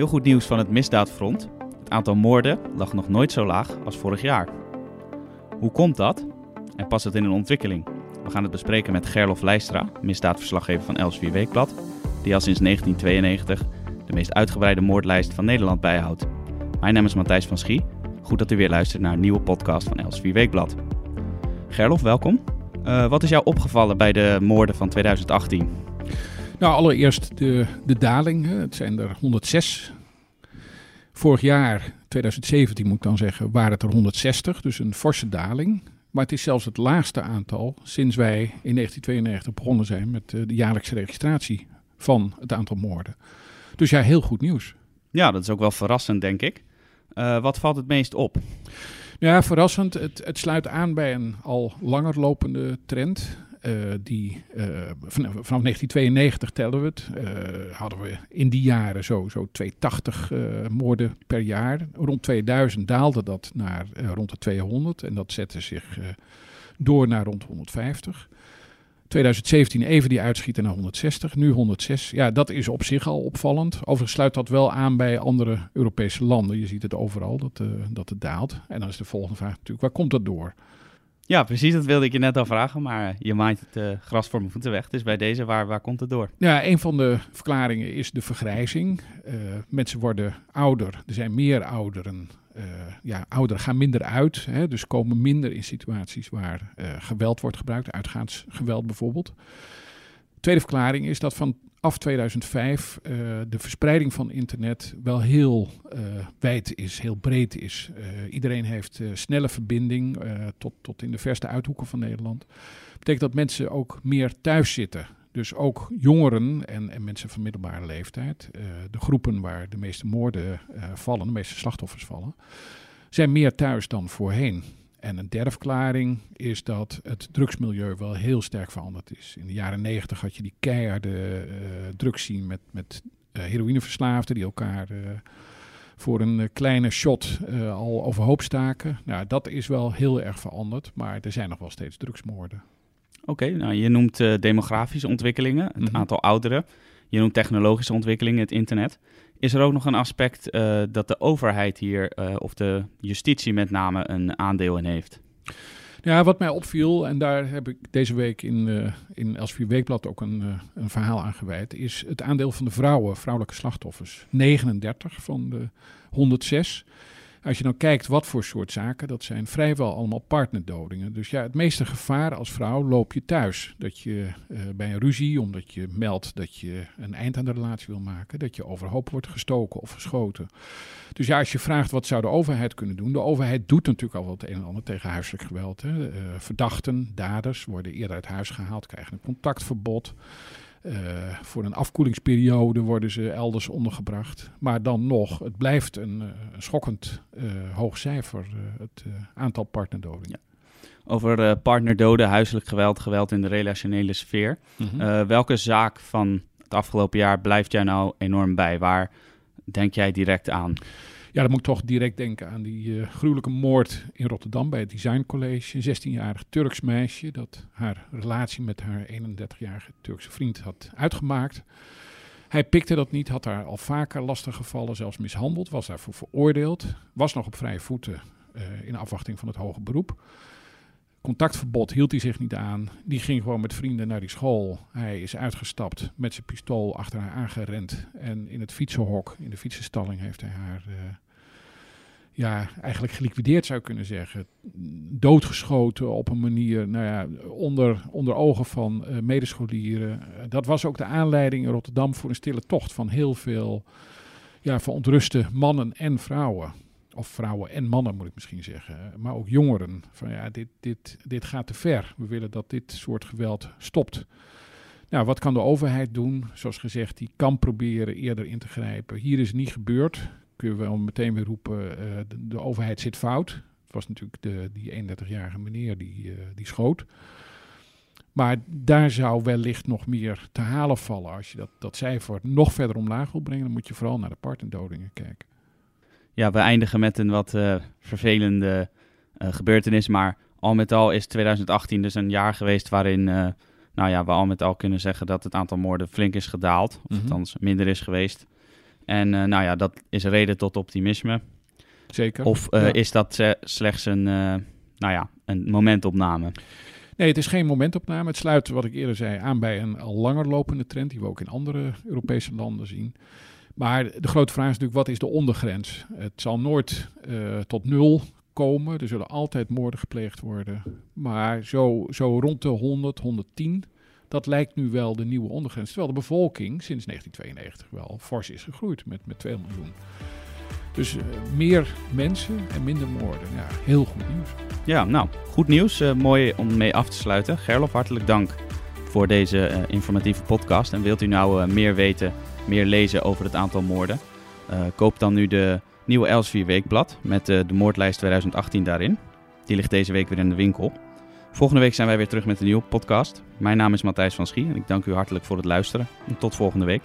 Heel goed nieuws van het misdaadfront. Het aantal moorden lag nog nooit zo laag als vorig jaar. Hoe komt dat? En past het in een ontwikkeling? We gaan het bespreken met Gerlof Leistra, misdaadverslaggever van Elsevier Weekblad, die al sinds 1992 de meest uitgebreide moordlijst van Nederland bijhoudt. Mijn naam is Matthijs van Schie. Goed dat u weer luistert naar een nieuwe podcast van Elsevier Weekblad. Gerlof, welkom. Uh, wat is jou opgevallen bij de moorden van 2018? Nou, allereerst de, de daling. Het zijn er 106. Vorig jaar, 2017 moet ik dan zeggen, waren het er 160. Dus een forse daling. Maar het is zelfs het laagste aantal sinds wij in 1992 begonnen zijn met eh, de jaarlijkse registratie van het aantal moorden. Dus ja, heel goed nieuws. Ja, dat is ook wel verrassend, denk ik. Uh, wat valt het meest op? Ja, verrassend. Het, het sluit aan bij een al langer lopende trend. Uh, die, uh, vanaf, vanaf 1992 tellen we het. Uh, hadden we in die jaren zo, zo 280 moorden per jaar. Rond 2000 daalde dat naar rond de 200 en dat zette zich door naar rond 150. 2017 even die uitschieten naar 160, nu 106. Ja, dat is op zich al opvallend. Overigens sluit dat wel aan bij andere Europese landen. Je ziet het overal dat, dat het daalt. En dan is de volgende vraag natuurlijk, waar komt dat door? Ja, precies. Dat wilde ik je net al vragen. Maar je maait het uh, gras voor mijn voeten weg. Dus bij deze, waar, waar komt het door? Ja, een van de verklaringen is de vergrijzing. Uh, mensen worden ouder. Er zijn meer ouderen. Ja, ouderen gaan minder uit. Hè, dus komen minder in situaties waar geweld wordt gebruikt. Uitgaansgeweld bijvoorbeeld. Tweede verklaring is dat van af 2005 uh, de verspreiding van internet wel heel uh, wijd is, heel breed is. Uh, iedereen heeft snelle verbinding tot, tot in de verste uithoeken van Nederland. Dat betekent dat mensen ook meer thuis zitten. Dus ook jongeren en, en mensen van middelbare leeftijd, de groepen waar de meeste moorden vallen, de meeste slachtoffers vallen, zijn meer thuis dan voorheen. En een derde verklaring is dat het drugsmilieu wel heel sterk veranderd is. In de jaren negentig had je die keiharde uh, drugsscene met, met uh, heroïneverslaafden die elkaar uh, voor een kleine shot al overhoop staken. Nou, dat is wel heel erg veranderd, maar er zijn nog wel steeds drugsmoorden. Oké, okay, nou, je noemt demografische ontwikkelingen, het mm -hmm. aantal ouderen. Je noemt technologische ontwikkelingen, het internet. Is er ook nog een aspect uh, dat de overheid hier, uh, of de justitie met name, een aandeel in heeft? Ja, wat mij opviel, en daar heb ik deze week in, uh, in Weekblad ook een, een verhaal aan gewijd, is het aandeel van de vrouwen, vrouwelijke slachtoffers. 39 van de 106. Als je dan kijkt wat voor soort zaken, dat zijn vrijwel allemaal partnerdodingen. Dus ja, het meeste gevaar als vrouw loop je thuis. Dat je uh, bij een ruzie, omdat je meldt dat je een eind aan de relatie wil maken, dat je overhoop wordt gestoken of geschoten. Dus ja, als je vraagt wat zou de overheid kunnen doen, de overheid doet natuurlijk al wat een en ander tegen huiselijk geweld. Hè. Uh, verdachten, daders worden eerder uit huis gehaald, krijgen een contactverbod. Uh, voor een afkoelingsperiode worden ze elders ondergebracht. Maar dan nog, het blijft een, een schokkend uh, hoog cijfer, het aantal partnerdoden. Ja. Over partnerdoden, huiselijk geweld, geweld in de relationele sfeer. Mm -hmm. welke zaak van het afgelopen jaar blijft jou nou enorm bij? Waar denk jij direct aan? Ja, dan moet ik toch direct denken aan die uh, gruwelijke moord in Rotterdam bij het Design College. Een 16-jarig Turks meisje dat haar relatie met haar 31-jarige Turkse vriend had uitgemaakt. Hij pikte dat niet, had haar al vaker lastig gevallen, zelfs mishandeld, was daarvoor veroordeeld. Was nog op vrije voeten uh, in afwachting van het hoge beroep. Contactverbod hield hij zich niet aan. Die ging gewoon met vrienden naar die school. Hij is uitgestapt met zijn pistool achter haar aangerend. En in het fietsenhok, in de fietsenstalling, heeft hij haar uh, ja, eigenlijk geliquideerd, zou kunnen zeggen. Doodgeschoten op een manier, nou ja, onder, onder ogen van uh, medescholieren. dat was ook de aanleiding in Rotterdam voor een stille tocht van heel veel ja, verontruste mannen en vrouwen of vrouwen en mannen moet ik misschien zeggen, maar ook jongeren. Van ja, dit, dit, dit gaat te ver. We willen dat dit soort geweld stopt. Nou, wat kan de overheid doen? Zoals gezegd, die kan proberen eerder in te grijpen. Hier is niet gebeurd. Kun je wel meteen weer roepen, uh, de, overheid zit fout. Het was natuurlijk de, die 31-jarige meneer die, uh, die schoot. Maar daar zou wellicht nog meer te halen vallen. Als je dat, dat cijfer nog verder omlaag wil brengen, dan moet je vooral naar de partnerdodingen kijken ja, we eindigen met een wat uh, vervelende uh, gebeurtenis. Maar al met al is 2018 dus een jaar geweest waarin, uh, nou ja, we al met al kunnen zeggen dat het aantal moorden flink is gedaald. Of mm -hmm. althans minder is geweest. En eh, nou ja, dat is reden tot optimisme. Zeker. Of eh, Ja. is dat eh, slechts een, eh, nou ja, een momentopname? Nee, het is geen momentopname. Het sluit, wat ik eerder zei, aan bij een al langer lopende trend die we ook in andere Europese landen zien. Maar de grote vraag is natuurlijk, wat is de ondergrens? Het zal nooit eh, tot nul komen. Er zullen altijd moorden gepleegd worden. Maar zo, zo rond de 100, 110, dat lijkt nu wel de nieuwe ondergrens. Terwijl de bevolking sinds 1992 wel fors is gegroeid met, met 2 miljoen. Dus eh, meer mensen en minder moorden. Ja, heel goed nieuws. Ja, nou, goed nieuws. Eh, mooi om mee af te sluiten. Gerlof, hartelijk dank voor deze eh, informatieve podcast. En wilt u nou eh, meer weten, meer lezen over het aantal moorden? Eh, koop dan nu de nieuwe Elsevier Weekblad met de moordlijst 2018 daarin. Die ligt deze week weer in de winkel. Volgende week zijn wij weer terug met een nieuwe podcast. Mijn naam is Matthijs van Schie en ik dank u hartelijk voor het luisteren. En tot volgende week.